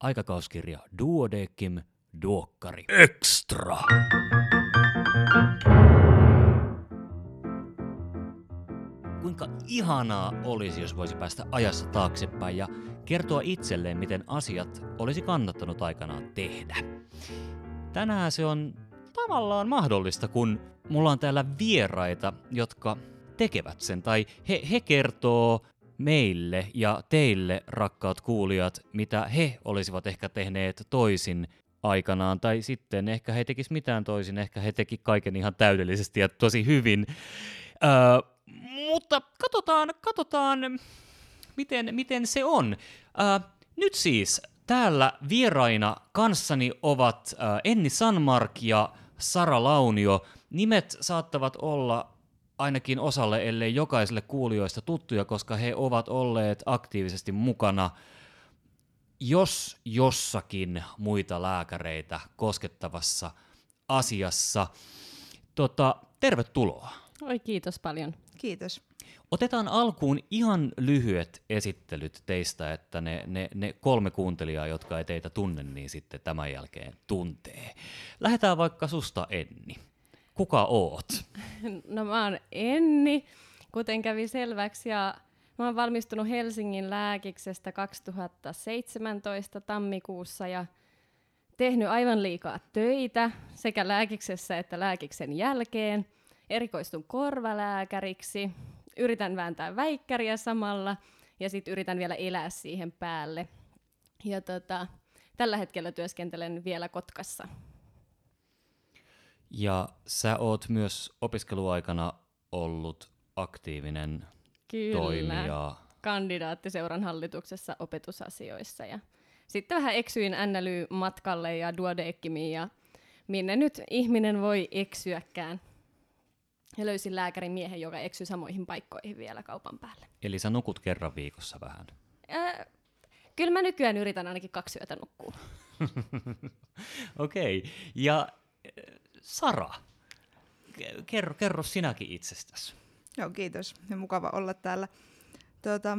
aikakauskirja Duodekim Duokkari Extra. Kuinka ihanaa olisi, jos voisi päästä ajassa taaksepäin ja kertoa itselleen, miten asiat olisi kannattanut aikanaan tehdä. Tänään se on tavallaan mahdollista, kun mulla on täällä vieraita, jotka tekevät sen, tai he, he kertoo meille ja teille, rakkaat kuulijat, mitä he olisivat ehkä tehneet toisin aikanaan, tai sitten ehkä he tekis mitään toisin, ehkä he teki kaiken ihan täydellisesti ja tosi hyvin. Öö, mutta katsotaan, katsotaan, miten, miten se on. Öö, nyt siis täällä vieraina kanssani ovat Enni Sanmark ja Sara Launio. Nimet saattavat olla ainakin osalle, ellei jokaiselle kuulijoista tuttuja, koska he ovat olleet aktiivisesti mukana jos jossakin muita lääkäreitä koskettavassa asiassa. Tota, tervetuloa. Oi kiitos paljon. Kiitos. Otetaan alkuun ihan lyhyet esittelyt teistä, että ne, ne, ne kolme kuuntelijaa, jotka ei teitä tunne, niin sitten tämän jälkeen tuntee. Lähdetään vaikka susta, Enni. Kuka oot? No mä oon Enni, kuten kävi selväksi, ja mä oon valmistunut Helsingin lääkiksestä 2017 tammikuussa ja tehnyt aivan liikaa töitä sekä lääkiksessä että lääkiksen jälkeen. Erikoistun korvalääkäriksi, yritän vääntää väikkäriä samalla ja sitten yritän vielä elää siihen päälle. Ja tota, tällä hetkellä työskentelen vielä Kotkassa. Ja sä oot myös opiskeluaikana ollut aktiivinen Kyllä. toimija. Kandidaattiseuran hallituksessa opetusasioissa. Ja sitten vähän eksyin NLY-matkalle ja Duodekkimiin ja minne nyt ihminen voi eksyäkään. Ja löysin lääkärin miehen, joka eksyi samoihin paikkoihin vielä kaupan päälle. Eli sä nukut kerran viikossa vähän. Ää, kyllä mä nykyään yritän ainakin kaksi yötä nukkua. Okei. Okay. Ja äh, Sara, kerro, kerro sinäkin itsestäsi. Joo, kiitos. Ja mukava olla täällä. Tuota,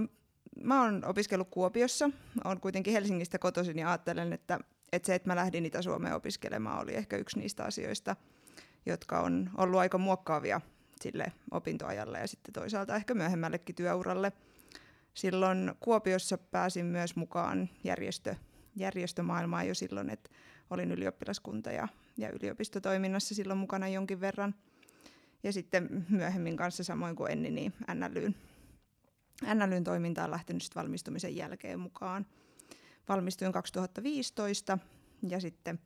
mä oon opiskellut Kuopiossa. Olen kuitenkin Helsingistä kotoisin ja ajattelen, että, että se, että mä lähdin Itä-Suomeen opiskelemaan, oli ehkä yksi niistä asioista, jotka on ollut aika muokkaavia sille opintoajalle ja sitten toisaalta ehkä myöhemmällekin työuralle. Silloin Kuopiossa pääsin myös mukaan järjestö, järjestömaailmaan jo silloin, että olin ylioppilaskunta ja, ja yliopistotoiminnassa silloin mukana jonkin verran. Ja sitten myöhemmin kanssa samoin kuin Enni, niin NLYn, NLYn toimintaan lähtenyt sit valmistumisen jälkeen mukaan. Valmistuin 2015 ja sitten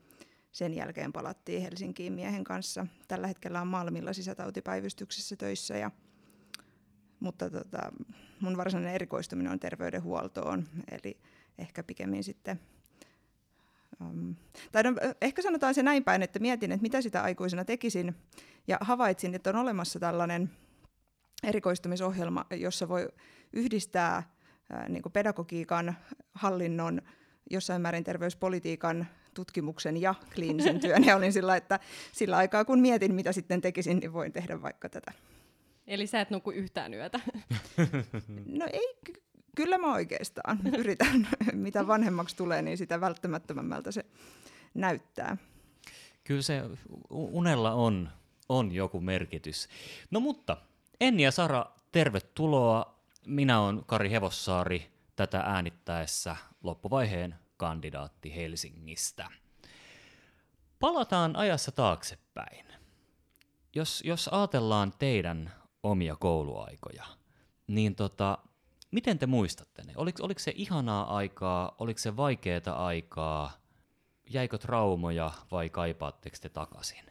sen jälkeen palattiin Helsinkiin miehen kanssa. Tällä hetkellä on Malmilla sisätautipäivystyksessä töissä, ja, mutta tota, mun varsinainen erikoistuminen on terveydenhuoltoon, eli ehkä pikemmin sitten Um, tai no, ehkä sanotaan se näin päin, että mietin, että mitä sitä aikuisena tekisin, ja havaitsin, että on olemassa tällainen erikoistumisohjelma, jossa voi yhdistää ää, niin kuin pedagogiikan, hallinnon, jossain määrin terveyspolitiikan, tutkimuksen ja kliinisen työn. Ja olin sillä, että sillä aikaa kun mietin, mitä sitten tekisin, niin voin tehdä vaikka tätä. Eli sä et nuku yhtään yötä? No ei, kyllä mä oikeastaan yritän. Mitä vanhemmaksi tulee, niin sitä välttämättömämmältä se näyttää. Kyllä se unella on, on joku merkitys. No mutta, Enni ja Sara, tervetuloa. Minä olen Kari Hevossaari, tätä äänittäessä loppuvaiheen kandidaatti Helsingistä. Palataan ajassa taaksepäin. Jos, jos ajatellaan teidän omia kouluaikoja, niin tota, miten te muistatte ne? Oliko, oliko se ihanaa aikaa, oliko se vaikeaa aikaa, jäikö traumoja vai kaipaatteko te takaisin?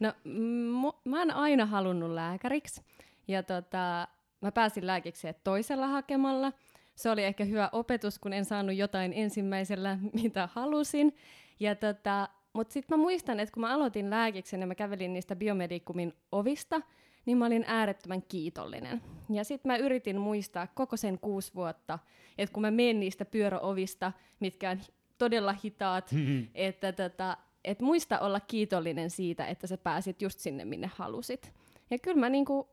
No, m- mä oon aina halunnut lääkäriksi ja tota, mä pääsin lääkikseen toisella hakemalla. Se oli ehkä hyvä opetus, kun en saanut jotain ensimmäisellä, mitä halusin. Ja tota, mutta sitten mä muistan, että kun mä aloitin lääkiksen ja mä kävelin niistä biomedikumin ovista, niin mä olin äärettömän kiitollinen. Ja sitten mä yritin muistaa koko sen kuusi vuotta, että kun mä menen niistä pyöräovista, mitkä on todella hitaat, että tota, et muista olla kiitollinen siitä, että sä pääsit just sinne, minne halusit. Ja kyllä mä niinku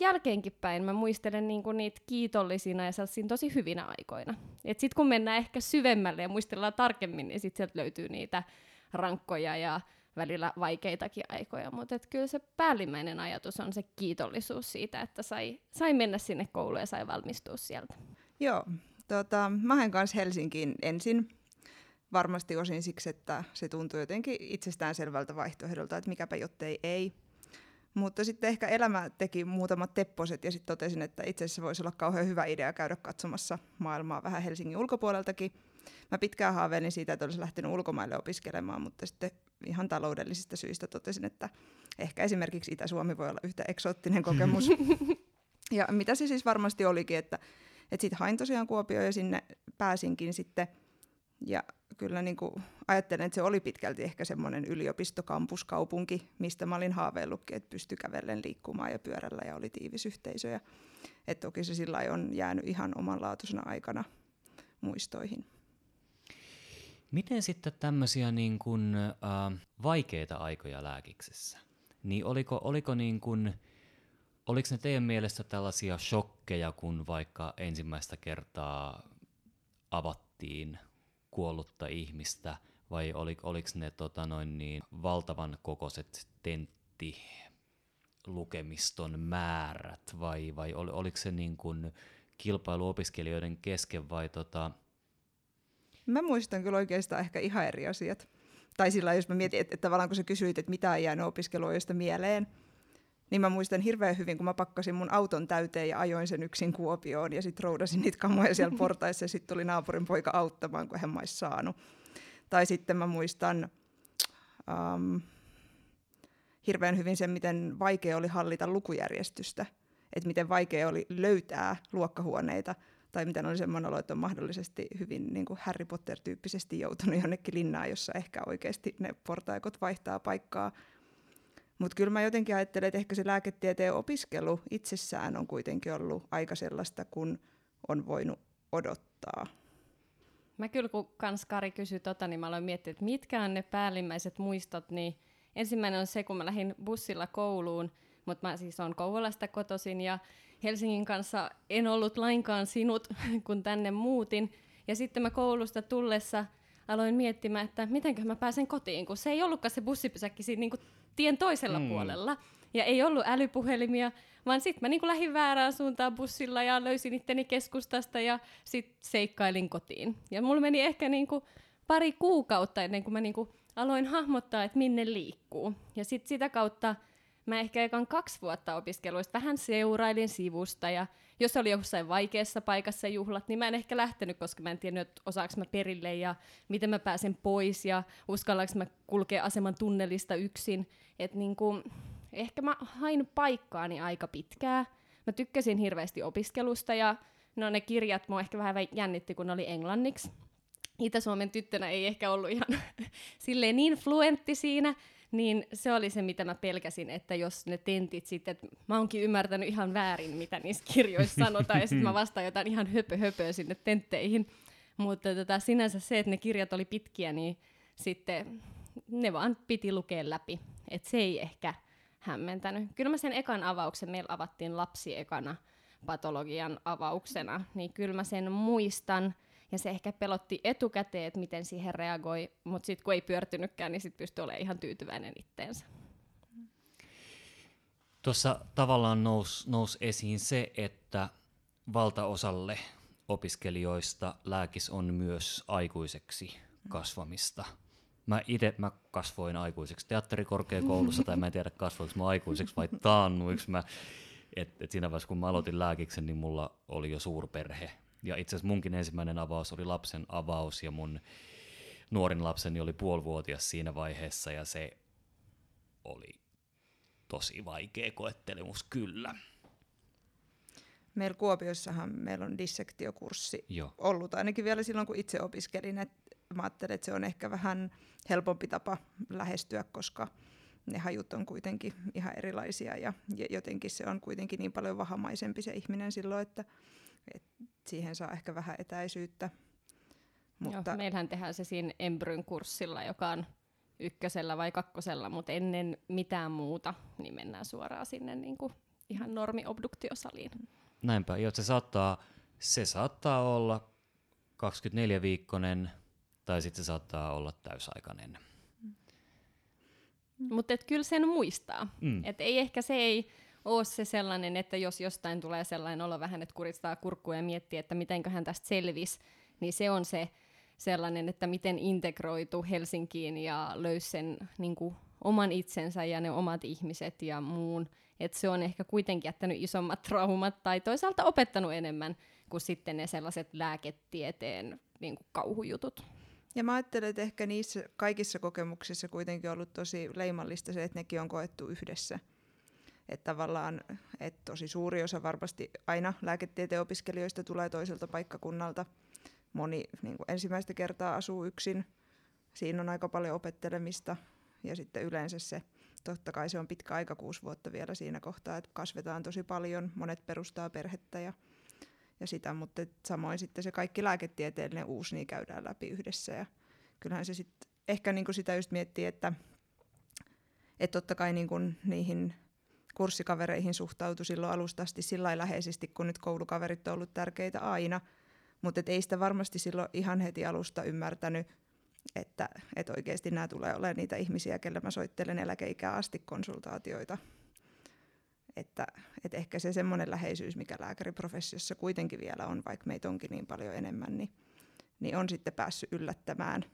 jälkeenkin päin mä muistelen niinku niitä kiitollisina ja tosi hyvinä aikoina. Sitten kun mennään ehkä syvemmälle ja muistellaan tarkemmin, niin sitten sieltä löytyy niitä rankkoja ja välillä vaikeitakin aikoja, mutta kyllä se päällimmäinen ajatus on se kiitollisuus siitä, että sai, sai mennä sinne kouluun ja sai valmistua sieltä. Joo, tota, mä hain kanssa Helsinkiin ensin. Varmasti osin siksi, että se tuntuu jotenkin itsestään selvältä vaihtoehdolta, että mikäpä jottei ei. Mutta sitten ehkä elämä teki muutamat tepposet ja sitten totesin, että itse asiassa voisi olla kauhean hyvä idea käydä katsomassa maailmaa vähän Helsingin ulkopuoleltakin. Mä pitkään haaveilin siitä, että olisin lähtenyt ulkomaille opiskelemaan, mutta sitten ihan taloudellisista syistä totesin, että ehkä esimerkiksi Itä-Suomi voi olla yhtä eksoottinen kokemus. ja mitä se siis varmasti olikin, että, että sitten hain tosiaan Kuopio ja sinne pääsinkin sitten. Ja kyllä niin kuin ajattelen, että se oli pitkälti ehkä semmoinen yliopistokampuskaupunki, mistä mä olin haaveillutkin, että pystyi kävellen liikkumaan ja pyörällä ja oli tiivis yhteisö. Ja, että toki se sillä on jäänyt ihan omanlaatuisena aikana muistoihin. Miten sitten tämmöisiä niin kuin, äh, vaikeita aikoja lääkiksessä? Niin oliko, oliko niin kuin, oliko ne teidän mielestä tällaisia shokkeja, kun vaikka ensimmäistä kertaa avattiin kuollutta ihmistä, vai oliko, oliko ne tota noin niin, valtavan kokoiset tentti lukemiston määrät, vai, vai ol, oliko se niin kuin kilpailu opiskelijoiden kesken, vai tota, Mä muistan kyllä oikeastaan ehkä ihan eri asiat. Tai sillä jos mä mietin, että, että tavallaan kun sä kysyit, että mitä ei jäänyt opiskeluista mieleen, niin mä muistan hirveän hyvin, kun mä pakkasin mun auton täyteen ja ajoin sen yksin Kuopioon ja sitten roudasin niitä kamoja siellä portaissa ja sitten tuli naapurin poika auttamaan, kun hän mä saanut. Tai sitten mä muistan um, hirveän hyvin sen, miten vaikea oli hallita lukujärjestystä. Että miten vaikea oli löytää luokkahuoneita – tai miten oli semmoinen olo, että on mahdollisesti hyvin niin kuin Harry Potter-tyyppisesti joutunut jonnekin linnaan, jossa ehkä oikeasti ne portaikot vaihtaa paikkaa. Mutta kyllä mä jotenkin ajattelen, että ehkä se lääketieteen opiskelu itsessään on kuitenkin ollut aika sellaista, kun on voinut odottaa. Mä kyllä, kun kans Kari kysyi tota, niin mä aloin miettiä, että mitkä on ne päällimmäiset muistot, niin ensimmäinen on se, kun mä lähdin bussilla kouluun, mutta mä siis on Kouvolasta kotoisin ja Helsingin kanssa en ollut lainkaan sinut, kun tänne muutin. Ja sitten mä koulusta tullessa aloin miettimään, että miten mä pääsen kotiin, kun se ei ollutkaan se bussipysäkki siinä niin kuin tien toisella mm. puolella. Ja ei ollut älypuhelimia, vaan sitten mä niin kuin lähdin väärään suuntaan bussilla ja löysin itteni keskustasta ja sitten seikkailin kotiin. Ja mulla meni ehkä niin kuin pari kuukautta ennen kuin mä niin kuin aloin hahmottaa, että minne liikkuu. Ja sitten sitä kautta mä ehkä ekan kaksi vuotta opiskeluista vähän seurailin sivusta ja jos oli jossain vaikeassa paikassa juhlat, niin mä en ehkä lähtenyt, koska mä en tiennyt, että osaako mä perille ja miten mä pääsen pois ja uskallanko mä kulkea aseman tunnelista yksin. Että niin kuin, ehkä mä hain paikkaani aika pitkää. Mä tykkäsin hirveästi opiskelusta ja no ne kirjat mua ehkä vähän jännitti, kun ne oli englanniksi. Itä-Suomen tyttönä ei ehkä ollut ihan silleen niin fluentti siinä, niin se oli se, mitä mä pelkäsin, että jos ne tentit sitten, että mä oonkin ymmärtänyt ihan väärin, mitä niissä kirjoissa sanotaan, ja sitten mä vastaan jotain ihan höpö höpöä sinne tentteihin. Mutta tota, sinänsä se, että ne kirjat oli pitkiä, niin sitten ne vaan piti lukea läpi. Et se ei ehkä hämmentänyt. Kyllä mä sen ekan avauksen, meillä avattiin lapsi ekana patologian avauksena, niin kyllä mä sen muistan – ja se ehkä pelotti etukäteen, että miten siihen reagoi, mutta sitten kun ei pyörtynytkään, niin sitten pystyi olemaan ihan tyytyväinen itteensä. Tuossa tavallaan nousi nous esiin se, että valtaosalle opiskelijoista lääkis on myös aikuiseksi kasvamista. Mä itse mä kasvoin aikuiseksi teatterikorkeakoulussa, tai mä en tiedä kasvoinko mä aikuiseksi vai taannuiksi mä. Et, et siinä vaiheessa kun mä aloitin lääkiksen, niin mulla oli jo suurperhe ja itse asiassa munkin ensimmäinen avaus oli lapsen avaus ja mun nuorin lapseni oli puolivuotias siinä vaiheessa ja se oli tosi vaikea koettelemus kyllä. Meillä Kuopiossahan meillä on dissektiokurssi Joo. ollut ainakin vielä silloin, kun itse opiskelin. Et mä ajattelin, että se on ehkä vähän helpompi tapa lähestyä, koska ne hajut on kuitenkin ihan erilaisia ja jotenkin se on kuitenkin niin paljon vahamaisempi se ihminen silloin, että, että siihen saa ehkä vähän etäisyyttä. Mutta... Joo, meillähän tehdään se siinä Embryn kurssilla, joka on ykkösellä vai kakkosella, mutta ennen mitään muuta, niin mennään suoraan sinne niin kuin ihan normiobduktiosaliin. Näinpä, joo, se saattaa, se saattaa olla 24-viikkoinen tai sitten se saattaa olla täysaikainen. Mutta kyllä sen muistaa. Mm. Et ei ehkä se ei ole se sellainen, että jos jostain tulee sellainen olo vähän, että kuristaa kurkkuja ja miettii, että mitenköhän tästä selvisi, niin se on se sellainen, että miten integroitu Helsinkiin ja löysi sen niin kuin, oman itsensä ja ne omat ihmiset ja muun. Että se on ehkä kuitenkin jättänyt isommat traumat tai toisaalta opettanut enemmän kuin sitten ne sellaiset lääketieteen niin kuin kauhujutut. Ja mä ajattelen, että ehkä niissä kaikissa kokemuksissa kuitenkin ollut tosi leimallista se, että nekin on koettu yhdessä. Että tavallaan, että tosi suuri osa varmasti aina lääketieteen opiskelijoista tulee toiselta paikkakunnalta. Moni niin kuin ensimmäistä kertaa asuu yksin. Siinä on aika paljon opettelemista. Ja sitten yleensä se, totta kai se on pitkä aika, kuusi vuotta vielä siinä kohtaa, että kasvetaan tosi paljon. Monet perustaa perhettä ja ja sitä, mutta samoin sitten se kaikki lääketieteellinen uusi niin käydään läpi yhdessä ja kyllähän se sitten ehkä niin kuin sitä just miettii, että, että totta kai niin kuin niihin kurssikavereihin suhtautui silloin alusta asti sillä läheisesti, kun nyt koulukaverit on ollut tärkeitä aina, mutta ei sitä varmasti silloin ihan heti alusta ymmärtänyt, että, että oikeasti nämä tulee olemaan niitä ihmisiä, kelle mä soittelen eläkeikää asti konsultaatioita että, että ehkä se semmoinen läheisyys, mikä lääkäriprofessiossa kuitenkin vielä on, vaikka meitä onkin niin paljon enemmän, niin, niin on sitten päässyt yllättämään.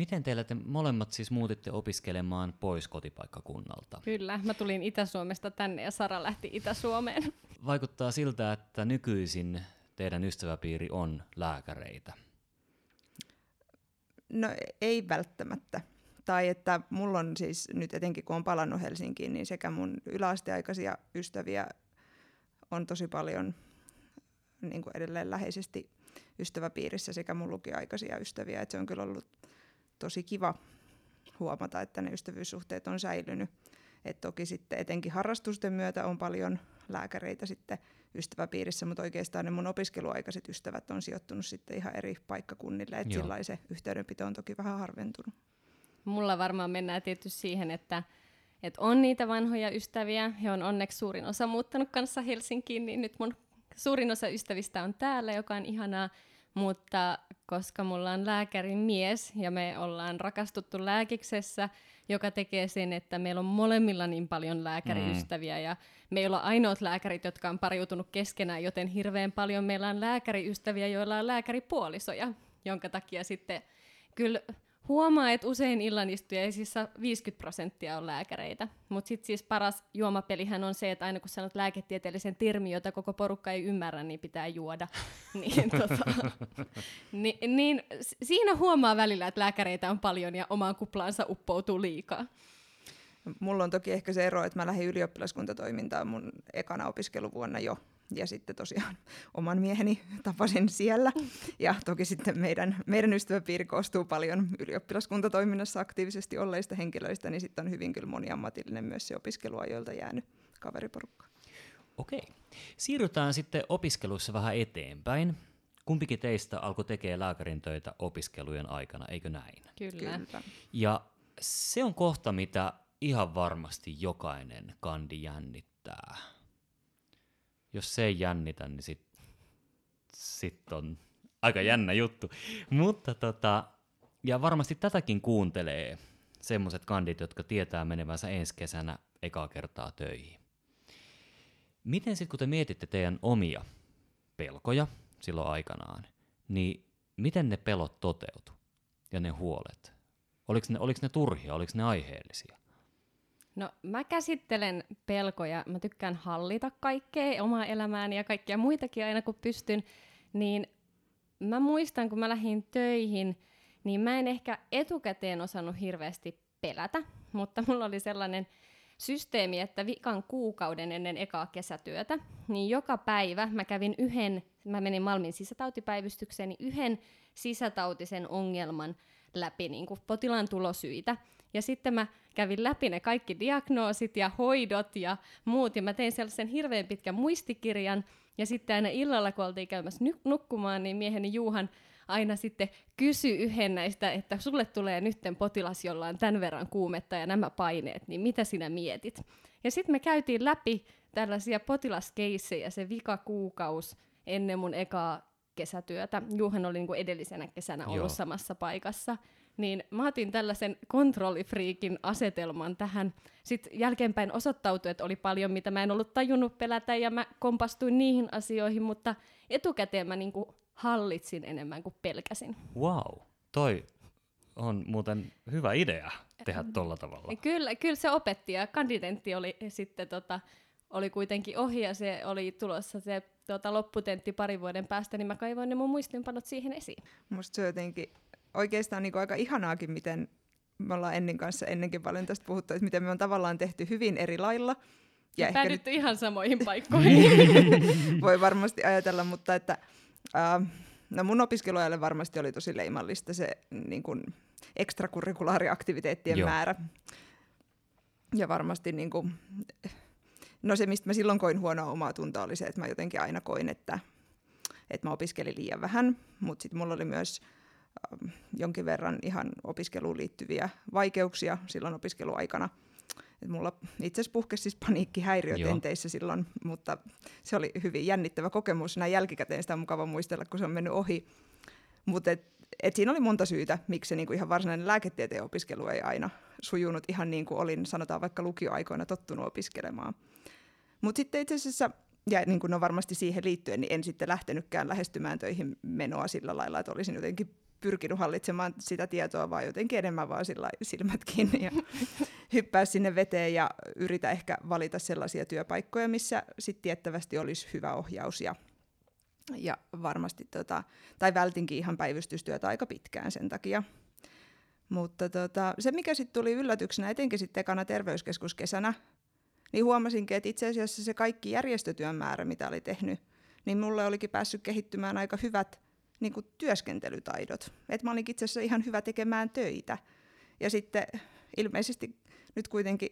Miten teillä te molemmat siis muutitte opiskelemaan pois kotipaikkakunnalta? Kyllä, mä tulin Itä-Suomesta tänne ja Sara lähti Itä-Suomeen. Vaikuttaa siltä, että nykyisin teidän ystäväpiiri on lääkäreitä. No ei välttämättä tai että mulla on siis nyt etenkin kun on palannut Helsinkiin, niin sekä mun yläasteaikaisia ystäviä on tosi paljon niin kuin edelleen läheisesti ystäväpiirissä sekä mun lukioaikaisia ystäviä. Et se on kyllä ollut tosi kiva huomata, että ne ystävyyssuhteet on säilynyt. Et toki sitten etenkin harrastusten myötä on paljon lääkäreitä sitten ystäväpiirissä, mutta oikeastaan ne mun opiskeluaikaiset ystävät on sijoittunut sitten ihan eri paikkakunnille, että sillä se yhteydenpito on toki vähän harventunut mulla varmaan mennään tietysti siihen, että, että on niitä vanhoja ystäviä. He on onneksi suurin osa muuttanut kanssa Helsinkiin, niin nyt mun suurin osa ystävistä on täällä, joka on ihanaa. Mutta koska mulla on lääkärin mies ja me ollaan rakastuttu lääkiksessä, joka tekee sen, että meillä on molemmilla niin paljon lääkäriystäviä mm. ja meillä on ainoat lääkärit, jotka on pariutunut keskenään, joten hirveän paljon meillä on lääkäriystäviä, joilla on lääkäripuolisoja, jonka takia sitten kyllä Huomaa, että usein illanistuja siis 50 prosenttia on lääkäreitä, mutta sitten siis paras juomapelihän on se, että aina kun sanot lääketieteellisen termi, jota koko porukka ei ymmärrä, niin pitää juoda. niin, tota, ni, niin siinä huomaa välillä, että lääkäreitä on paljon ja omaan kuplaansa uppoutuu liikaa. Mulla on toki ehkä se ero, että mä lähdin ylioppilaskuntatoimintaan mun ekana opiskeluvuonna jo ja sitten tosiaan oman mieheni tapasin siellä. Ja toki sitten meidän, meidän ystäväpiiri koostuu paljon ylioppilaskuntatoiminnassa aktiivisesti olleista henkilöistä, niin sitten on hyvin kyllä moniammatillinen myös se opiskeluajoilta jäänyt kaveriporukka. Okei. Siirrytään sitten opiskeluissa vähän eteenpäin. Kumpikin teistä alkoi tekemään lääkärin töitä opiskelujen aikana, eikö näin? Kyllä. Kyllä. Ja se on kohta, mitä ihan varmasti jokainen kandi jännittää jos se ei jännitä, niin sit, sit on aika jännä juttu. Mutta tota, ja varmasti tätäkin kuuntelee semmoiset kandit, jotka tietää menevänsä ensi kesänä ekaa kertaa töihin. Miten sitten, kun te mietitte teidän omia pelkoja silloin aikanaan, niin miten ne pelot toteutu ja ne huolet? Oliko ne, oliko ne turhia, oliko ne aiheellisia? No mä käsittelen pelkoja, mä tykkään hallita kaikkea, omaa elämääni ja kaikkia muitakin aina kun pystyn, niin mä muistan kun mä lähdin töihin, niin mä en ehkä etukäteen osannut hirveästi pelätä, mutta mulla oli sellainen systeemi, että vikan kuukauden ennen ekaa kesätyötä, niin joka päivä mä kävin yhden, mä menin Malmin sisätautipäivystykseen, niin yhden sisätautisen ongelman läpi niin kuin potilaan tulosyitä. Ja sitten mä kävin läpi ne kaikki diagnoosit ja hoidot ja muut, ja mä tein sellaisen hirveän pitkän muistikirjan, ja sitten aina illalla, kun oltiin käymässä nukkumaan, niin mieheni Juuhan aina sitten kysy yhden näistä, että sulle tulee nytten potilas, jolla on tämän verran kuumetta ja nämä paineet, niin mitä sinä mietit? Ja sitten me käytiin läpi tällaisia potilaskeissejä se vika kuukaus ennen mun ekaa kesätyötä. Juuhan oli niin kuin edellisenä kesänä ollut Joo. samassa paikassa. Niin mä otin tällaisen kontrollifriikin asetelman tähän. Sitten jälkeenpäin osoittautui, että oli paljon, mitä mä en ollut tajunnut pelätä, ja mä kompastuin niihin asioihin, mutta etukäteen mä niin kuin hallitsin enemmän kuin pelkäsin. Wow, toi on muuten hyvä idea tehdä tolla tavalla. Kyllä, kyllä se opetti, ja kandidentti oli sitten tota, oli kuitenkin ohi, ja se oli tulossa se tota, lopputentti pari vuoden päästä, niin mä kaivoin ne mun muistinpanot siihen esiin. Musta se on jotenkin oikeastaan niin aika ihanaakin, miten me ollaan Ennin kanssa ennenkin paljon tästä puhuttu, että miten me on tavallaan tehty hyvin eri lailla. Ja ehkä nyt päädytty ihan samoihin paikkoihin. voi varmasti ajatella, mutta että äh, no mun opiskeluajalle varmasti oli tosi leimallista se niin kuin ekstrakurrikulaariaktiviteettien Joo. määrä. Ja varmasti niin kuin, no se, mistä mä silloin koin huonoa omaa tuntoa, oli se, että mä jotenkin aina koin, että, että mä opiskelin liian vähän, mutta sitten mulla oli myös jonkin verran ihan opiskeluun liittyviä vaikeuksia silloin opiskeluaikana. Et mulla itse asiassa puhkesi siis paniikkihäiriö Joo. silloin, mutta se oli hyvin jännittävä kokemus. Näin jälkikäteen sitä on mukava muistella, kun se on mennyt ohi. Mutta et, et siinä oli monta syytä, miksi se niinku ihan varsinainen lääketieteen opiskelu ei aina sujunut ihan niin kuin olin, sanotaan vaikka lukioaikoina tottunut opiskelemaan. Mutta sitten itse asiassa, ja niin kuin no varmasti siihen liittyen, niin en sitten lähtenytkään lähestymään töihin menoa sillä lailla, että olisin jotenkin pyrkinyt hallitsemaan sitä tietoa, vaan jotenkin enemmän vaan sillä silmät kiinni ja hyppää sinne veteen ja yritä ehkä valita sellaisia työpaikkoja, missä sitten tiettävästi olisi hyvä ohjaus ja, ja varmasti, tota, tai vältinkin ihan päivystystyötä aika pitkään sen takia. Mutta tota, se, mikä sitten tuli yllätyksenä, etenkin sitten ekana terveyskeskuskesänä, niin huomasinkin, että itse asiassa se kaikki järjestötyön määrä, mitä oli tehnyt, niin mulle olikin päässyt kehittymään aika hyvät niin kuin työskentelytaidot. Että mä olinkin itse asiassa ihan hyvä tekemään töitä. Ja sitten ilmeisesti nyt kuitenkin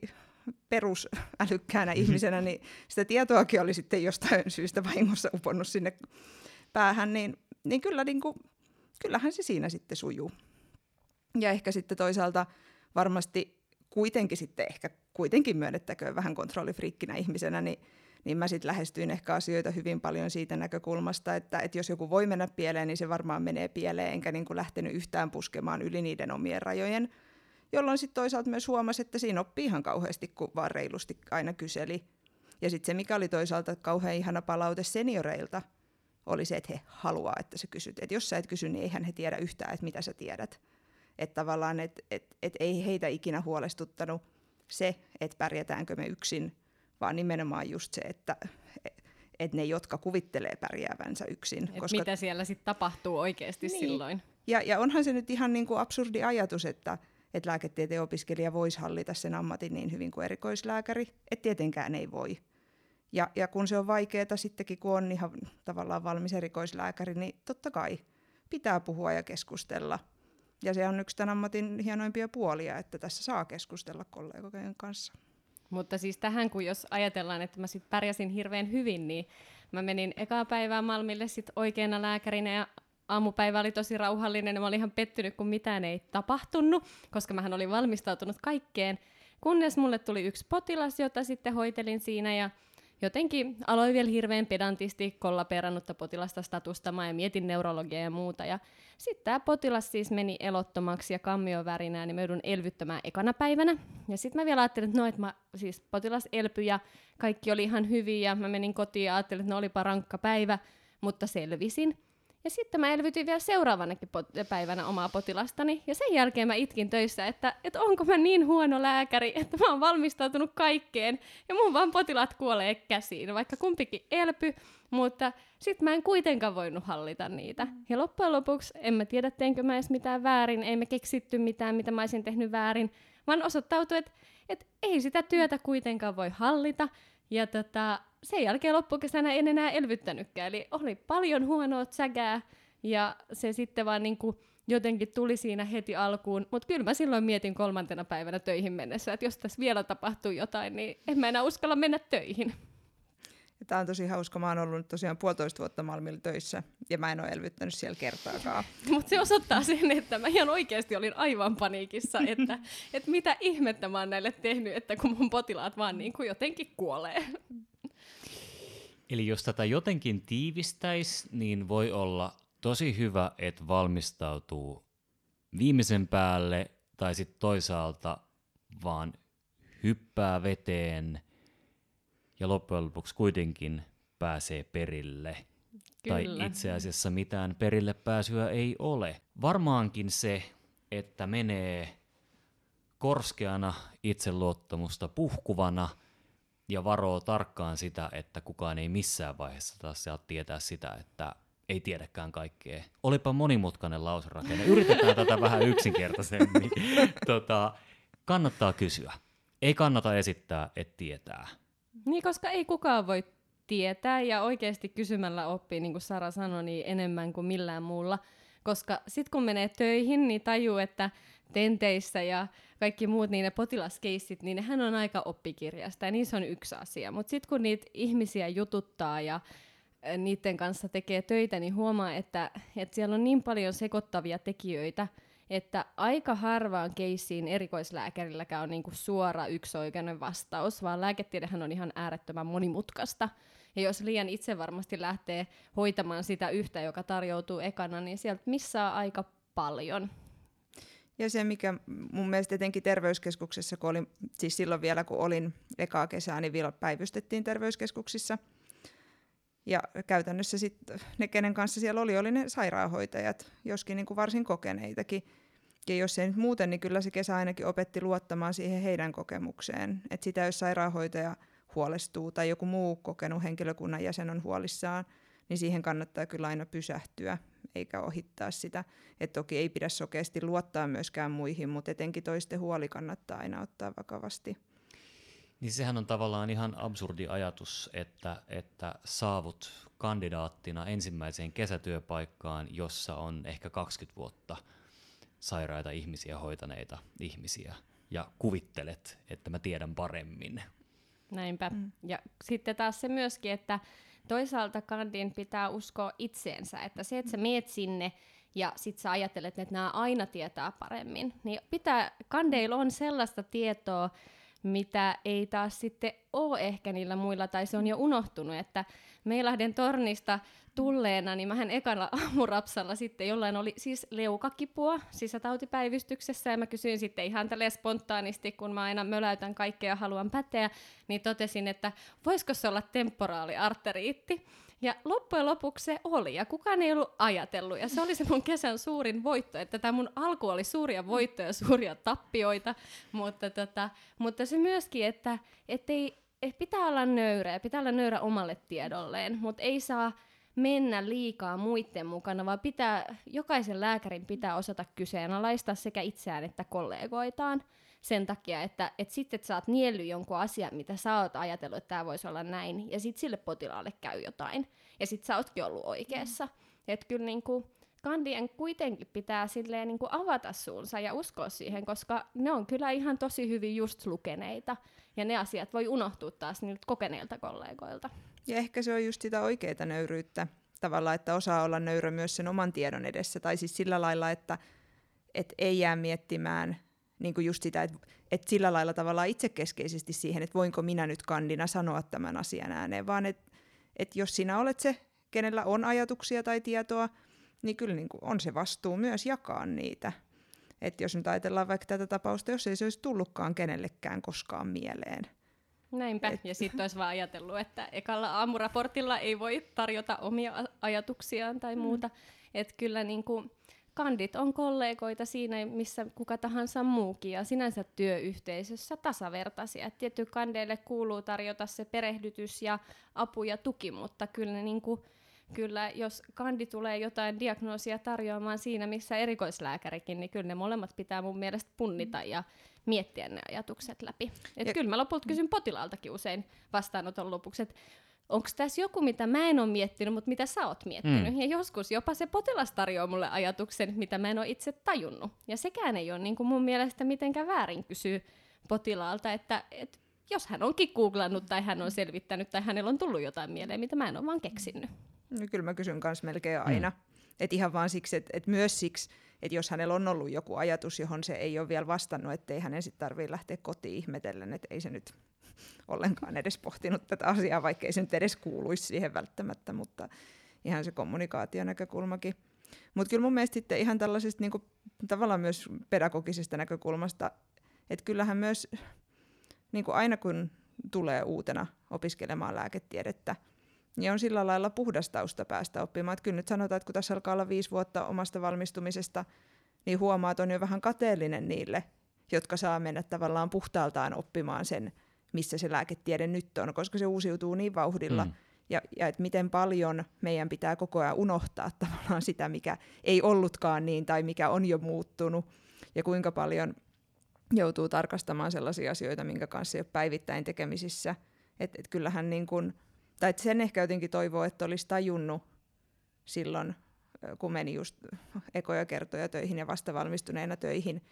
perusälykkäänä ihmisenä, niin sitä tietoakin oli sitten jostain syystä vahingossa uponnut sinne päähän, niin, niin, kyllä, niin kuin, kyllähän se siinä sitten sujuu. Ja ehkä sitten toisaalta varmasti kuitenkin sitten ehkä kuitenkin myönnettäköön vähän kontrollifriikkinä ihmisenä, niin, niin mä sitten lähestyin ehkä asioita hyvin paljon siitä näkökulmasta, että, että jos joku voi mennä pieleen, niin se varmaan menee pieleen, enkä niin lähtenyt yhtään puskemaan yli niiden omien rajojen, jolloin sitten toisaalta myös huomasi, että siinä oppii ihan kauheasti, kun vaan reilusti aina kyseli. Ja sitten se, mikä oli toisaalta kauhean ihana palaute senioreilta, oli se, että he haluaa, että sä kysyt. Että jos sä et kysy, niin eihän he tiedä yhtään, että mitä sä tiedät. Että tavallaan, että et, et ei heitä ikinä huolestuttanut se, että pärjätäänkö me yksin, vaan nimenomaan just se, että et ne, jotka kuvittelee pärjäävänsä yksin. Et koska... Mitä siellä sitten tapahtuu oikeasti Niin. silloin? Ja, ja onhan se nyt ihan niin kuin absurdi ajatus, että, että lääketieteen opiskelija voisi hallita sen ammatin niin hyvin kuin erikoislääkäri, että tietenkään ei voi. Ja, ja kun se on vaikeaa sittenkin, kun on ihan tavallaan valmis erikoislääkäri, niin totta kai pitää puhua ja keskustella. Ja se on yksi tämän ammatin hienoimpia puolia, että tässä saa keskustella kollegojen kanssa. Mutta siis tähän, kun jos ajatellaan, että mä sit pärjäsin hirveän hyvin, niin mä menin ekaa päivää Malmille sit oikeana lääkärinä ja aamupäivä oli tosi rauhallinen ja mä olin ihan pettynyt, kun mitään ei tapahtunut, koska mähän olin valmistautunut kaikkeen. Kunnes mulle tuli yksi potilas, jota sitten hoitelin siinä ja jotenkin aloin vielä hirveän pedantisti kollaperannutta potilasta statustamaan ja mietin neurologiaa ja muuta. Ja sitten tämä potilas siis meni elottomaksi ja kammion värinää, niin mä joudun elvyttämään ekana päivänä. Ja sitten mä vielä ajattelin, että no, että mä, siis potilas elpyi ja kaikki oli ihan hyvin ja mä menin kotiin ja ajattelin, että no olipa rankka päivä, mutta selvisin. Ja sitten mä elvytin vielä seuraavanakin pot- päivänä omaa potilastani. Ja sen jälkeen mä itkin töissä, että, että onko mä niin huono lääkäri, että mä oon valmistautunut kaikkeen. Ja mun vaan potilaat kuolee käsiin, vaikka kumpikin elpy. Mutta sitten mä en kuitenkaan voinut hallita niitä. Ja loppujen lopuksi en mä tiedä, teenkö mä edes mitään väärin. Ei me keksitty mitään, mitä mä olisin tehnyt väärin. Vaan osoittautui, että, että ei sitä työtä kuitenkaan voi hallita. Ja tota, sen jälkeen loppukesänä en enää elvyttänytkään. Eli oli paljon huonoa sägää ja se sitten vaan niinku jotenkin tuli siinä heti alkuun. Mutta kyllä mä silloin mietin kolmantena päivänä töihin mennessä, että jos tässä vielä tapahtuu jotain, niin en mä enää uskalla mennä töihin. Tämä on tosi hauska. Mä oon ollut nyt tosiaan puolitoista vuotta Malmilla töissä ja mä en ole elvyttänyt siellä kertaakaan. Mutta se osoittaa sen, että mä ihan oikeasti olin aivan paniikissa, että, että mitä ihmettä mä oon näille tehnyt, että kun mun potilaat vaan niin kuin jotenkin kuolee. Eli jos tätä jotenkin tiivistäisi, niin voi olla tosi hyvä, että valmistautuu viimeisen päälle tai sitten toisaalta vaan hyppää veteen ja loppujen lopuksi kuitenkin pääsee perille. Kyllä. Tai itse asiassa mitään perille pääsyä ei ole. Varmaankin se, että menee korskeana, itseluottamusta puhkuvana ja varoo tarkkaan sitä, että kukaan ei missään vaiheessa taas saa tietää sitä, että ei tiedäkään kaikkea. Olipa monimutkainen lauserakenne. Yritetään tätä vähän yksinkertaisemmin. tota, kannattaa kysyä. Ei kannata esittää, että tietää. Niin, koska ei kukaan voi tietää ja oikeasti kysymällä oppii, niin kuin Sara sanoi, niin enemmän kuin millään muulla. Koska sitten kun menee töihin, niin tajuu, että tenteissä ja kaikki muut niin ne potilaskeissit, niin nehän on aika oppikirjasta ja niissä on yksi asia. Mutta sitten kun niitä ihmisiä jututtaa ja niiden kanssa tekee töitä, niin huomaa, että, että siellä on niin paljon sekoittavia tekijöitä, että aika harvaan keissiin erikoislääkärilläkään on niinku suora yksioikainen vastaus, vaan lääketiedehän on ihan äärettömän monimutkaista. Ja jos liian itse varmasti lähtee hoitamaan sitä yhtä, joka tarjoutuu ekana, niin sieltä missaa aika paljon. Ja se, mikä mun mielestä etenkin terveyskeskuksessa, kun olin, siis silloin vielä kun olin ekaa kesää, niin vielä päivystettiin terveyskeskuksissa. Ja käytännössä sitten ne, kenen kanssa siellä oli, oli ne sairaanhoitajat, joskin niin kuin varsin kokeneitakin. Ja jos ei nyt muuten, niin kyllä se kesä ainakin opetti luottamaan siihen heidän kokemukseen. Että sitä, jos sairaanhoitaja huolestuu tai joku muu kokenut henkilökunnan jäsen on huolissaan, niin siihen kannattaa kyllä aina pysähtyä eikä ohittaa sitä. Et toki ei pidä sokeasti luottaa myöskään muihin, mutta etenkin toisten huoli kannattaa aina ottaa vakavasti. Niin sehän on tavallaan ihan absurdi ajatus, että, että saavut kandidaattina ensimmäiseen kesätyöpaikkaan, jossa on ehkä 20 vuotta sairaita ihmisiä hoitaneita ihmisiä, ja kuvittelet, että mä tiedän paremmin. Näinpä. Mm. Ja sitten taas se myöskin, että toisaalta kandin pitää uskoa itseensä, että se, että sä meet sinne ja sit sä ajattelet, että nämä aina tietää paremmin, niin pitää, kandeilla on sellaista tietoa, mitä ei taas sitten ole ehkä niillä muilla, tai se on jo unohtunut, että Meilahden tornista tulleena, niin mähän ekana aamurapsalla sitten jollain oli siis leukakipua sisätautipäivystyksessä, ja mä kysyin sitten ihan tälle spontaanisti, kun mä aina möläytän kaikkea ja haluan päteä, niin totesin, että voisiko se olla temporaali arteriitti. Ja loppujen lopuksi se oli, ja kukaan ei ollut ajatellut. Ja se oli se mun kesän suurin voitto, että tämä mun alku oli suuria voittoja, suuria tappioita, mutta, tota, mutta se myöskin, että ei, et pitää olla nöyrä, pitää olla nöyrä omalle tiedolleen, mutta ei saa mennä liikaa muiden mukana, vaan pitää, jokaisen lääkärin pitää osata kyseenalaistaa sekä itseään että kollegoitaan sen takia, että et sitten et sä oot niellyt jonkun asian, mitä sä oot ajatellut, että tämä voisi olla näin, ja sitten sille potilaalle käy jotain, ja sitten sä ootkin ollut oikeassa. Mm. Että kyllä niinku, kandien kuitenkin pitää silleen niinku avata suunsa ja uskoa siihen, koska ne on kyllä ihan tosi hyvin just lukeneita, ja ne asiat voi unohtua taas niiltä kokeneilta kollegoilta. Ja ehkä se on just sitä oikeaa nöyryyttä tavallaan, että osaa olla nöyrä myös sen oman tiedon edessä, tai siis sillä lailla, että et ei jää miettimään niin kuin just sitä, että, että sillä lailla tavallaan itsekeskeisesti siihen, että voinko minä nyt kandina sanoa tämän asian ääneen, vaan että, että jos sinä olet se, kenellä on ajatuksia tai tietoa, niin kyllä niin kuin on se vastuu myös jakaa niitä. Että jos nyt ajatellaan vaikka tätä tapausta, jos ei se olisi tullutkaan kenellekään koskaan mieleen. Näinpä, Et... ja sitten olisi vaan ajatellut, että ekalla aamuraportilla ei voi tarjota omia ajatuksiaan tai mm. muuta. Että kyllä niin kuin, kandit on kollegoita siinä, missä kuka tahansa muukin, ja sinänsä työyhteisössä tasavertaisia. Et tietty kandeille kuuluu tarjota se perehdytys ja apu ja tuki, mutta kyllä, niin kuin, kyllä jos kandi tulee jotain diagnoosia tarjoamaan siinä, missä erikoislääkärikin, niin kyllä ne molemmat pitää mun mielestä punnita ja miettiä ne ajatukset läpi. Et ja... Kyllä mä lopulta kysyn potilaaltakin usein vastaanoton lopuksi, että onko tässä joku, mitä mä en ole miettinyt, mutta mitä sä oot miettinyt. Mm. Ja joskus jopa se potilas tarjoaa mulle ajatuksen, mitä mä en ole itse tajunnut. Ja sekään ei ole niin kuin mun mielestä mitenkään väärin kysyä potilaalta, että et, jos hän onkin googlannut tai hän on selvittänyt tai hänellä on tullut jotain mieleen, mitä mä en ole vaan keksinyt. No, kyllä mä kysyn myös melkein aina. Mm. Et ihan vaan siksi, että et myös siksi, että jos hänellä on ollut joku ajatus, johon se ei ole vielä vastannut, ettei hänen sitten tarvitse lähteä kotiin ihmetellen, että ei se nyt ollenkaan edes pohtinut tätä asiaa, vaikka ei se nyt edes kuuluisi siihen välttämättä, mutta ihan se kommunikaationäkökulmakin. Mutta kyllä mun mielestä sitten ihan tällaisesta niinku, tavallaan myös pedagogisesta näkökulmasta, että kyllähän myös niinku aina kun tulee uutena opiskelemaan lääketiedettä, niin on sillä lailla puhdas tausta päästä oppimaan. Että kyllä nyt sanotaan, että kun tässä alkaa olla viisi vuotta omasta valmistumisesta, niin huomaa, että on jo vähän kateellinen niille, jotka saa mennä tavallaan puhtaaltaan oppimaan sen, missä se lääketiede nyt on, koska se uusiutuu niin vauhdilla. Mm. Ja, ja että miten paljon meidän pitää koko ajan unohtaa tavallaan sitä, mikä ei ollutkaan niin tai mikä on jo muuttunut. Ja kuinka paljon joutuu tarkastamaan sellaisia asioita, minkä kanssa ei ole päivittäin tekemisissä. Että et kyllähän niin kun, tai et sen ehkä jotenkin toivoo, että olisi tajunnut silloin, kun meni just ekoja kertoja töihin ja vastavalmistuneena töihin,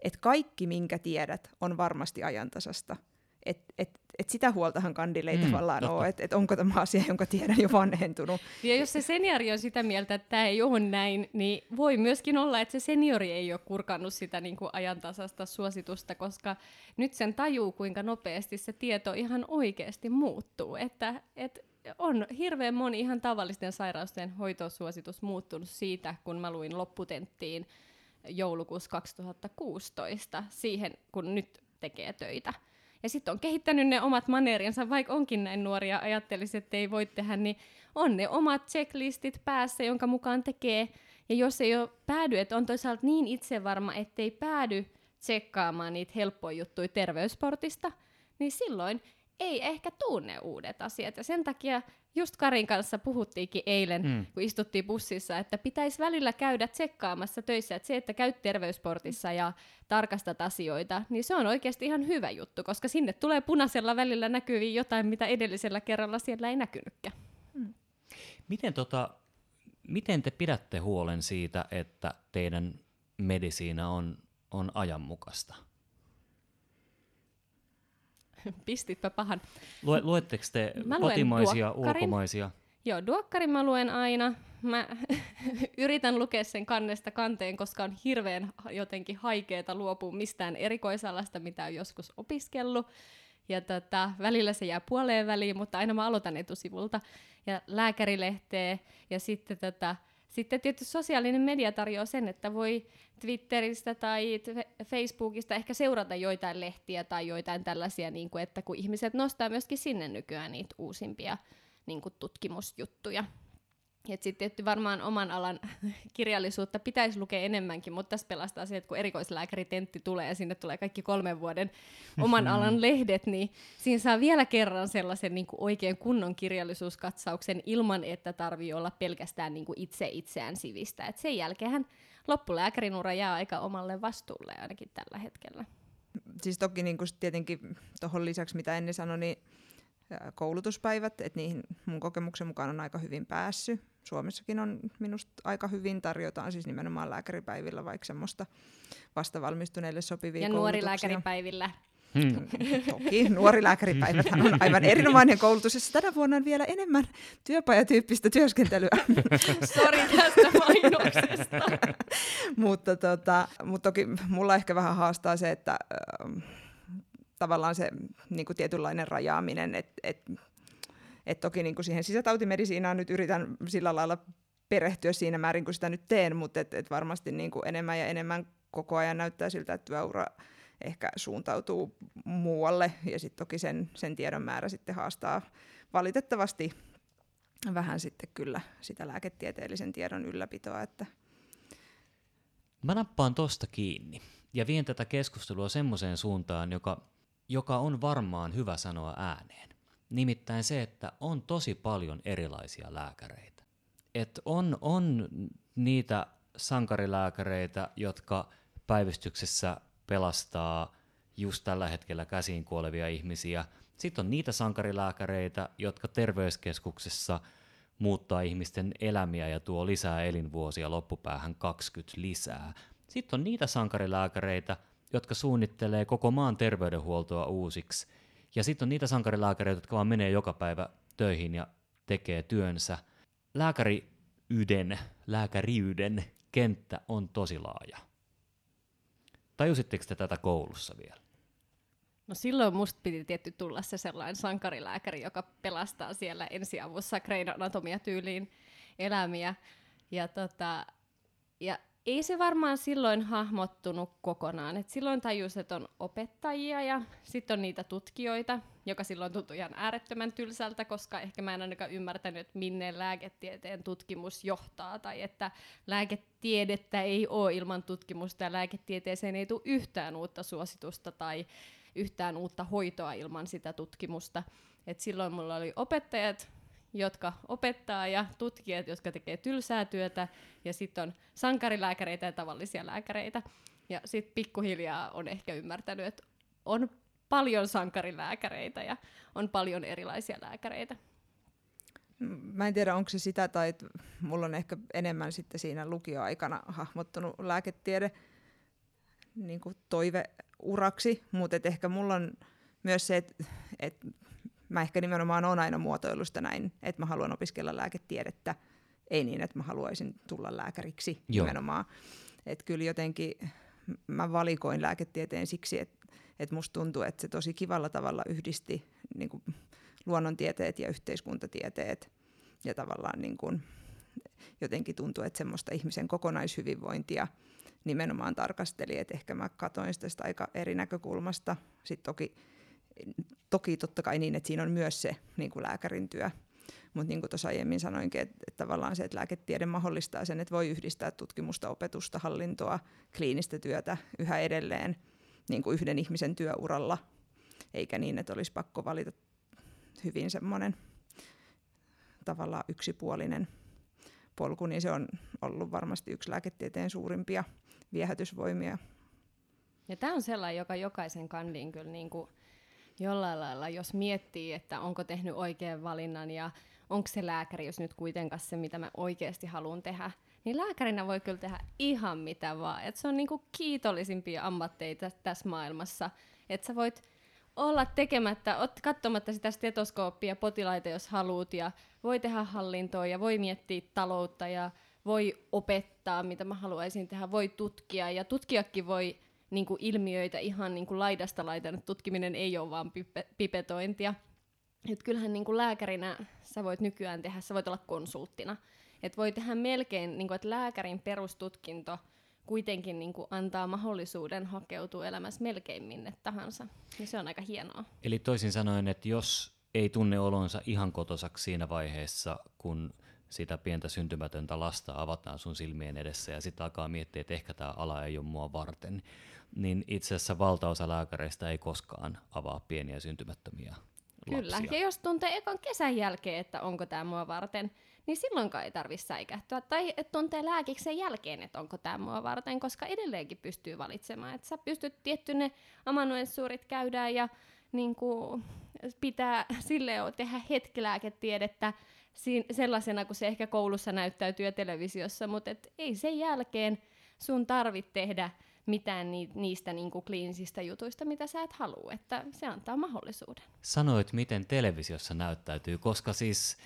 että kaikki, minkä tiedät, on varmasti ajantasasta – et, et, et sitä huoltahan kandille ei mm, tavallaan ole, että et onko tämä asia, jonka tiedän jo vanhentunut. Ja jos se seniori on sitä mieltä, että tämä ei ole näin, niin voi myöskin olla, että se seniori ei ole kurkannut sitä niin kuin ajantasasta suositusta, koska nyt sen tajuu, kuinka nopeasti se tieto ihan oikeasti muuttuu. Että, et on hirveän moni ihan tavallisten sairausten hoitosuositus muuttunut siitä, kun mä luin lopputenttiin joulukuussa 2016 siihen, kun nyt tekee töitä. Ja sitten on kehittänyt ne omat maneerinsa, vaikka onkin näin nuoria, ajattelisi, että ei voi tehdä, niin on ne omat checklistit päässä, jonka mukaan tekee. Ja jos ei ole päädy, että on toisaalta niin itsevarma, ettei päädy tsekkaamaan niitä helppoja juttuja terveysportista, niin silloin ei ehkä tuu ne uudet asiat. Ja sen takia just Karin kanssa puhuttiinkin eilen, mm. kun istuttiin bussissa, että pitäisi välillä käydä tsekkaamassa töissä, että se, että käyt terveysportissa ja tarkastat asioita, niin se on oikeasti ihan hyvä juttu, koska sinne tulee punaisella välillä näkyviin jotain, mitä edellisellä kerralla siellä ei näkynytkään. Mm. Miten, tota, miten te pidätte huolen siitä, että teidän medisiina on, on ajanmukaista? Pistitpä pahan. Lue, luetteko te mä kotimaisia, duokkarin. ulkomaisia? Joo, duokkarin mä luen aina. Mä yritän lukea sen kannesta kanteen, koska on hirveän jotenkin haikeeta luopua mistään erikoisalasta, mitä on joskus opiskellut. Ja tota, välillä se jää puoleen väliin, mutta aina mä aloitan etusivulta. Ja lääkärilehteä ja sitten tota, sitten tietysti sosiaalinen media tarjoaa sen, että voi Twitteristä tai Facebookista ehkä seurata joitain lehtiä tai joitain tällaisia, niin kuin, että kun ihmiset nostaa myöskin sinne nykyään niitä uusimpia niin kuin tutkimusjuttuja. Sitten tietysti varmaan oman alan kirjallisuutta pitäisi lukea enemmänkin, mutta tässä pelastaa se, että kun erikoislääkäritentti tulee ja sinne tulee kaikki kolmen vuoden oman alan lehdet, niin siinä saa vielä kerran sellaisen niin kuin oikein kunnon kirjallisuuskatsauksen ilman, että tarvii olla pelkästään niin kuin itse itseään sivistä. Et sen jälkeen loppulääkärin ura jää aika omalle vastuulle ainakin tällä hetkellä. Siis toki niin kuin tietenkin tuohon lisäksi, mitä ennen sanoin, niin koulutuspäivät, että niihin mun kokemuksen mukaan on aika hyvin päässyt. Suomessakin on minusta aika hyvin tarjotaan siis nimenomaan lääkäripäivillä vaikka semmoista vastavalmistuneille sopivia Ja nuori lääkäripäivillä. Hmm. Toki nuori lääkäripäivä on aivan erinomainen koulutus, jossa tänä vuonna on vielä enemmän työpajatyyppistä työskentelyä. Sori tästä mainoksesta. mutta, tota, mutta toki mulla ehkä vähän haastaa se, että äh, tavallaan se niin kuin tietynlainen rajaaminen, että et, et toki niin kuin siihen sisätautimedisiinaan nyt yritän sillä lailla perehtyä siinä määrin, kun sitä nyt teen, mutta et, et varmasti niin kuin enemmän ja enemmän koko ajan näyttää siltä, että työura ehkä suuntautuu muualle, ja sitten toki sen, sen tiedon määrä sitten haastaa valitettavasti vähän sitten kyllä sitä lääketieteellisen tiedon ylläpitoa. Että... Mä nappaan tosta kiinni ja vien tätä keskustelua semmoiseen suuntaan, joka joka on varmaan hyvä sanoa ääneen. Nimittäin se, että on tosi paljon erilaisia lääkäreitä. Et on, on niitä sankarilääkäreitä, jotka päivystyksessä pelastaa just tällä hetkellä käsiin kuolevia ihmisiä. Sitten on niitä sankarilääkäreitä, jotka terveyskeskuksessa muuttaa ihmisten elämiä ja tuo lisää elinvuosia loppupäähän 20 lisää. Sitten on niitä sankarilääkäreitä, jotka suunnittelee koko maan terveydenhuoltoa uusiksi. Ja sitten on niitä sankarilääkäreitä, jotka vaan menee joka päivä töihin ja tekee työnsä. Lääkäri lääkäriyden, lääkäriyden kenttä on tosi laaja. Tajusitteko te tätä koulussa vielä? No silloin musta piti tietty tulla se sellainen sankarilääkäri, joka pelastaa siellä ensiavussa Crane Anatomy-tyyliin elämiä. Ja, tota, ja ei se varmaan silloin hahmottunut kokonaan. Et silloin tajus, että on opettajia ja sitten on niitä tutkijoita, joka silloin tuntui ihan äärettömän tylsältä, koska ehkä mä en ainakaan ymmärtänyt, että minne lääketieteen tutkimus johtaa, tai että lääketiedettä ei ole ilman tutkimusta ja lääketieteeseen ei tule yhtään uutta suositusta tai yhtään uutta hoitoa ilman sitä tutkimusta. Et silloin mulla oli opettajat, jotka opettaa ja tutkijat, jotka tekee tylsää työtä ja sitten on sankarilääkäreitä ja tavallisia lääkäreitä. Ja sitten pikkuhiljaa on ehkä ymmärtänyt, että on paljon sankarilääkäreitä ja on paljon erilaisia lääkäreitä. Mä en tiedä, onko se sitä tai että mulla on ehkä enemmän sitten siinä lukioaikana hahmottunut lääketiede niin toiveuraksi, mutta ehkä mulla on myös se, että, että mä ehkä nimenomaan olen aina muotoillut sitä näin, että mä haluan opiskella lääketiedettä, ei niin, että mä haluaisin tulla lääkäriksi Joo. nimenomaan. Että kyllä jotenkin mä valikoin lääketieteen siksi, että, että musta tuntuu, että se tosi kivalla tavalla yhdisti niin kuin luonnontieteet ja yhteiskuntatieteet ja tavallaan niin kuin, jotenkin tuntuu, että semmoista ihmisen kokonaishyvinvointia nimenomaan tarkasteli, että ehkä mä katoin sitä aika eri näkökulmasta. Sitten toki Toki totta kai niin, että siinä on myös se niin kuin lääkärin työ, mutta niin kuin tuossa aiemmin sanoinkin, että, että tavallaan se, että lääketiede mahdollistaa sen, että voi yhdistää tutkimusta, opetusta, hallintoa, kliinistä työtä yhä edelleen niin kuin yhden ihmisen työuralla, eikä niin, että olisi pakko valita hyvin semmoinen tavallaan yksipuolinen polku, niin se on ollut varmasti yksi lääketieteen suurimpia viehätysvoimia. Ja tämä on sellainen, joka jokaisen kandin kyllä niin kuin jollain lailla, jos miettii, että onko tehnyt oikean valinnan ja onko se lääkäri, jos nyt kuitenkaan se, mitä mä oikeasti haluan tehdä, niin lääkärinä voi kyllä tehdä ihan mitä vaan. Et se on niinku kiitollisimpia ammatteita tässä maailmassa. Että sä voit olla tekemättä, ot, katsomatta sitä stetoskooppia potilaita, jos haluat, ja voi tehdä hallintoa, ja voi miettiä taloutta, ja voi opettaa, mitä mä haluaisin tehdä, voi tutkia, ja tutkijakin voi niin kuin ilmiöitä ihan niin kuin laidasta laitan, että tutkiminen ei ole vaan pipe- pipetointia. Et kyllähän niin kuin lääkärinä sä voit nykyään tehdä, sä voit olla konsulttina. Et voi tehdä melkein, niin kuin, että lääkärin perustutkinto kuitenkin niin kuin antaa mahdollisuuden hakeutua elämässä melkein minne tahansa. Ja se on aika hienoa. Eli toisin sanoen, että jos ei tunne olonsa ihan kotosaksi siinä vaiheessa, kun sitä pientä syntymätöntä lasta avataan sun silmien edessä ja sitten alkaa miettiä, että ehkä tämä ala ei ole mua varten, niin itse asiassa valtaosa lääkäreistä ei koskaan avaa pieniä syntymättömiä Kyllä, lapsia. ja jos tuntee ekan kesän jälkeen, että onko tämä mua varten, niin silloinkaan ei tarvitse säikähtyä. Tai että tuntee lääkiksen jälkeen, että onko tämä mua varten, koska edelleenkin pystyy valitsemaan. Että sä pystyt tietty ne amanuensuurit käydään ja niin kuin, pitää sille tehdä hetkilääketiedettä sellaisena kuin se ehkä koulussa näyttäytyy ja televisiossa, mutta et ei sen jälkeen sun tarvitse tehdä mitään ni, niistä niinku kliinisistä jutuista, mitä sä et halua, että se antaa mahdollisuuden. Sanoit, miten televisiossa näyttäytyy, koska siis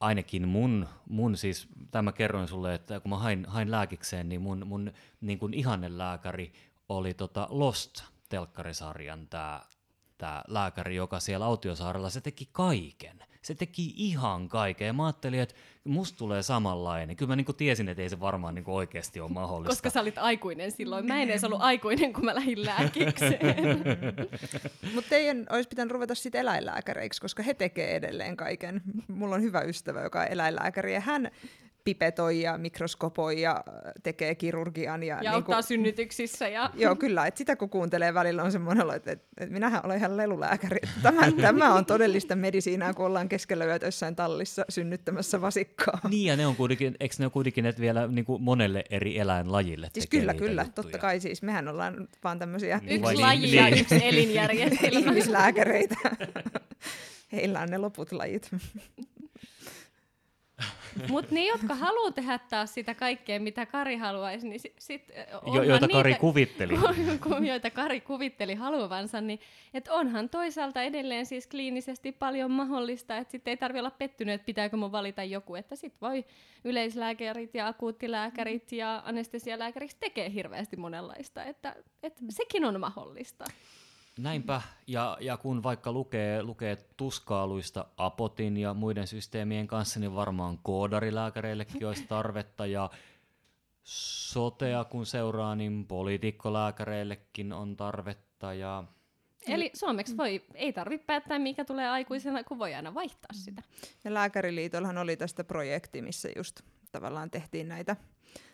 ainakin mun, mun siis, tämä kerroin sulle, että kun mä hain, hain lääkikseen, niin mun, mun niin kuin lääkäri oli tota Lost-telkkarisarjan tämä tää lääkäri, joka siellä Autiosaarella, se teki kaiken se teki ihan kaiken. Ja mä ajattelin, että musta tulee samanlainen. Kyllä mä niinku tiesin, että ei se varmaan niinku oikeasti ole mahdollista. Koska sä olit aikuinen silloin. Mä en edes ollut aikuinen, kun mä lähdin lääkikseen. Mutta teidän olisi pitänyt ruveta sitten eläinlääkäreiksi, koska he tekee edelleen kaiken. Mulla on hyvä ystävä, joka on eläinlääkäri, ja hän pipetoi ja mikroskopoi ja tekee kirurgian. Ja, ja niin auttaa kuin, synnytyksissä. Ja... Joo, kyllä. Että sitä kun kuuntelee välillä on semmoinen, että, että, minähän olen ihan lelulääkäri. Tämä, tämä on todellista medisiinaa, kun ollaan keskellä yötä jossain tallissa synnyttämässä vasikkaa. Niin, ja ne on kuitenkin, eikö ne ole kuitenkin että vielä niin kuin monelle eri eläinlajille Siis kyllä, kyllä. Juttuja. Totta kai siis. Mehän ollaan vaan tämmöisiä... Yksi niin, laji niin. ja yksi elinjärjestelmä. Ihmislääkäreitä. Heillä on ne loput lajit. Mutta ne, jotka haluaa tehdä taas sitä kaikkea, mitä Kari haluaisi, niin sit, sit jo, joita niitä, Kari kuvitteli. joita Kari kuvitteli haluavansa, niin et onhan toisaalta edelleen siis kliinisesti paljon mahdollista, että sitten ei tarvitse olla pettynyt, että pitääkö mun valita joku, että sitten voi yleislääkärit ja akuuttilääkärit ja anestesialääkärit tekee hirveästi monenlaista, että, että sekin on mahdollista. Näinpä, ja, ja kun vaikka lukee, lukee tuskaaluista Apotin ja muiden systeemien kanssa, niin varmaan koodarilääkäreillekin olisi tarvetta, ja sotea kun seuraa, niin poliitikkolääkäreillekin on tarvetta. Ja... Eli suomeksi voi, ei tarvitse päättää, mikä tulee aikuisena, kun voi aina vaihtaa sitä. Ja Lääkäriliitollahan oli tästä projekti, missä just tavallaan tehtiin näitä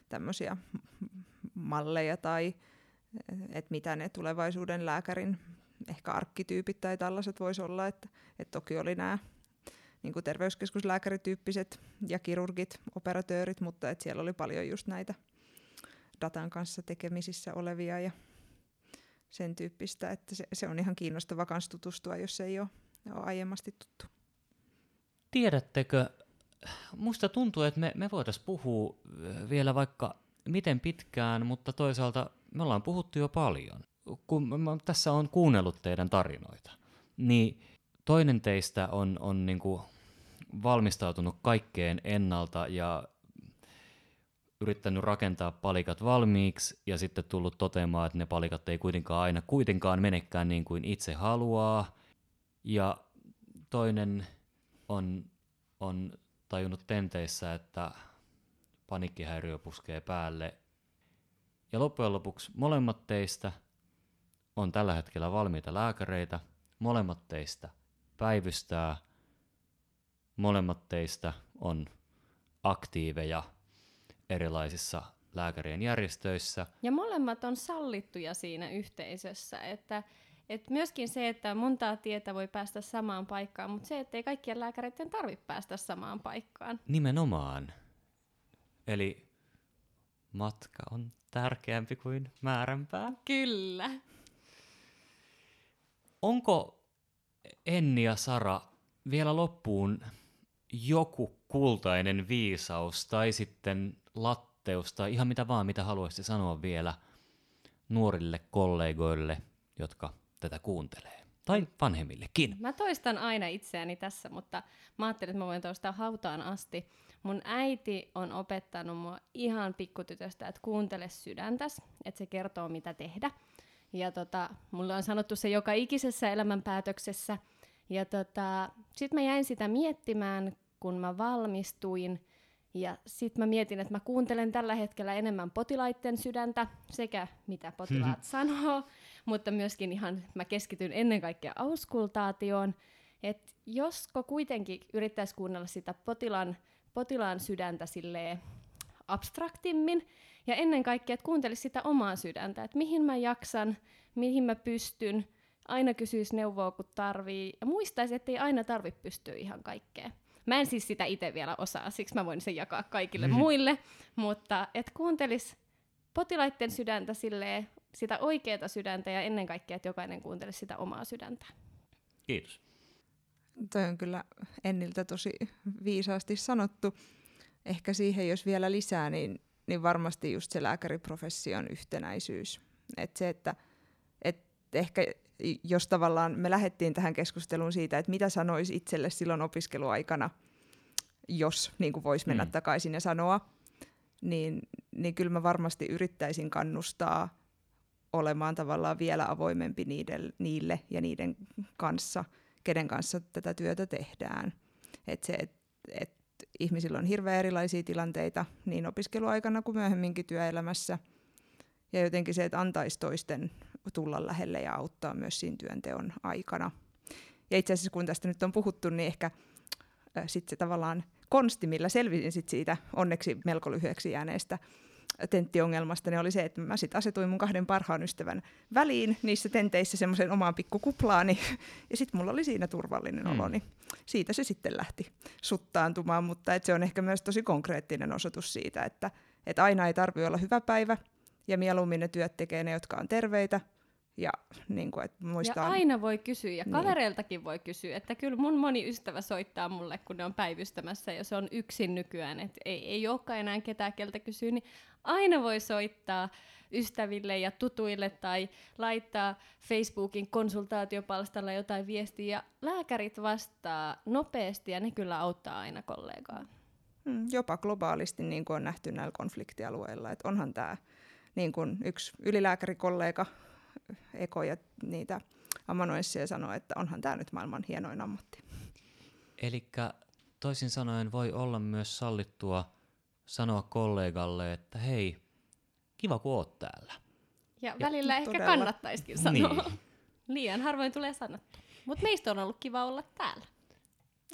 tämmöisiä malleja tai että mitä ne tulevaisuuden lääkärin ehkä arkkityypit tai tällaiset voisi olla, että, että toki oli nämä niin kuin terveyskeskuslääkärityyppiset ja kirurgit, operatöörit, mutta että siellä oli paljon just näitä datan kanssa tekemisissä olevia ja sen tyyppistä, että se, se on ihan kiinnostava kans tutustua, jos se ei ole, ole aiemmasti tuttu. Tiedättekö, musta tuntuu, että me, me voitaisiin puhua vielä vaikka miten pitkään, mutta toisaalta me ollaan puhuttu jo paljon. Kun mä tässä on kuunnellut teidän tarinoita, niin toinen teistä on, on niin kuin valmistautunut kaikkeen ennalta ja yrittänyt rakentaa palikat valmiiksi ja sitten tullut toteamaan, että ne palikat ei kuitenkaan aina kuitenkaan menekään niin kuin itse haluaa. Ja toinen on, on tajunnut tenteissä, että paniikkihäiriö puskee päälle ja loppujen lopuksi molemmat teistä on tällä hetkellä valmiita lääkäreitä, molemmat teistä päivystää, molemmat teistä on aktiiveja erilaisissa lääkärien järjestöissä. Ja molemmat on sallittuja siinä yhteisössä, että et myöskin se, että montaa tietä voi päästä samaan paikkaan, mutta se, että ei kaikkien lääkäreiden tarvitse päästä samaan paikkaan. Nimenomaan. Eli matka on tärkeämpi kuin määränpää. Kyllä. Onko Enni ja Sara vielä loppuun joku kultainen viisaus tai sitten latteus tai ihan mitä vaan, mitä haluaisitte sanoa vielä nuorille kollegoille, jotka tätä kuuntelee? Tai vanhemmillekin. Mä toistan aina itseäni tässä, mutta mä ajattelin, että mä voin toistaa hautaan asti. Mun äiti on opettanut mua ihan pikkutytöstä, että kuuntele sydäntäs, että se kertoo mitä tehdä. Ja tota, mulle on sanottu se joka ikisessä elämänpäätöksessä. Ja tota, sitten mä jäin sitä miettimään, kun mä valmistuin. Ja sitten mä mietin, että mä kuuntelen tällä hetkellä enemmän potilaiden sydäntä, sekä mitä potilaat sanoo, mutta myöskin ihan mä keskityn ennen kaikkea auskultaatioon. Että josko kuitenkin yrittäisi kuunnella sitä potilaan potilaan sydäntä silleen abstraktimmin. Ja ennen kaikkea, että kuuntelisi sitä omaa sydäntä, että mihin mä jaksan, mihin mä pystyn, aina kysyisi neuvoa, kun tarvii, ja muistaisi, että ei aina tarvi pystyä ihan kaikkeen. Mä en siis sitä itse vielä osaa, siksi mä voin sen jakaa kaikille mm-hmm. muille, mutta et kuuntelis potilaiden sydäntä silleen, sitä oikeaa sydäntä ja ennen kaikkea, että jokainen kuuntelisi sitä omaa sydäntä. Kiitos. Toi on kyllä Enniltä tosi viisaasti sanottu. Ehkä siihen, jos vielä lisää, niin, niin varmasti just se lääkäriprofession yhtenäisyys. Et se, että et ehkä jos tavallaan me lähdettiin tähän keskusteluun siitä, että mitä sanoisi itselle silloin opiskeluaikana, jos niin voisi mennä mm. takaisin ja sanoa, niin, niin kyllä mä varmasti yrittäisin kannustaa olemaan tavallaan vielä avoimempi niille, niille ja niiden kanssa – kenen kanssa tätä työtä tehdään. Et se, et, et ihmisillä on hirveän erilaisia tilanteita niin opiskeluaikana kuin myöhemminkin työelämässä. Ja jotenkin se, että antaisi toisten tulla lähelle ja auttaa myös siinä työnteon aikana. Ja itse asiassa kun tästä nyt on puhuttu, niin ehkä äh, sitten se tavallaan konsti, millä selvisin sit siitä onneksi melko lyhyeksi jääneestä tenttiongelmasta, niin oli se, että mä sitten asetuin mun kahden parhaan ystävän väliin niissä tenteissä semmoisen omaan pikkukuplaani, ja sitten mulla oli siinä turvallinen mm. olo, niin siitä se sitten lähti suttaantumaan, mutta et se on ehkä myös tosi konkreettinen osoitus siitä, että et aina ei tarvi olla hyvä päivä, ja mieluummin ne työt tekee ne, jotka on terveitä, Ja, niin kuin, että muistaa... ja aina voi kysyä, ja Niin. kavereiltakin voi kysyä, että kyllä mun moni ystävä soittaa mulle, kun ne on päivystämässä, ja se on yksin nykyään, että ei, ei olekaan enää ketään, keltä kysyä, niin aina voi soittaa ystäville ja tutuille tai laittaa Facebookin konsultaatiopalstalla jotain viestiä, ja lääkärit vastaa nopeasti, ja ne kyllä auttaa aina kollegaa. Mm, jopa globaalisti niin kuin on nähty näillä konfliktialueilla. Että onhan tämä niin kuin yksi ylilääkärikollega Eko ja niitä amanuensseja sanoi, että onhan tämä nyt maailman hienoin ammatti. Eli toisin sanoen voi olla myös sallittua sanoa kollegalle, että hei, kiva kun oot täällä. Ja, Ja- välillä ehkä Todella. kannattaisikin sanoa. Niin. Liian harvoin tulee sanottu. Mutta meistä on ollut kiva olla täällä.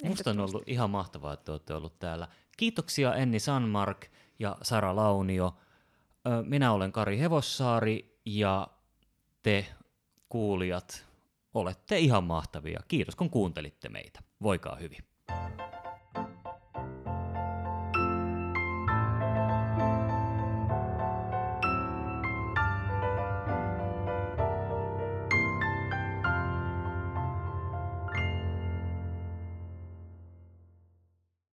Musta on ollut ihan mahtavaa, että olette ollut täällä. Kiitoksia Enni Sanmark ja Sara Launio. Ö, Minä olen Kari Hevossaari ja te kuulijat olette ihan mahtavia. Kiitos kun kuuntelitte meitä. Voikaa hyvin.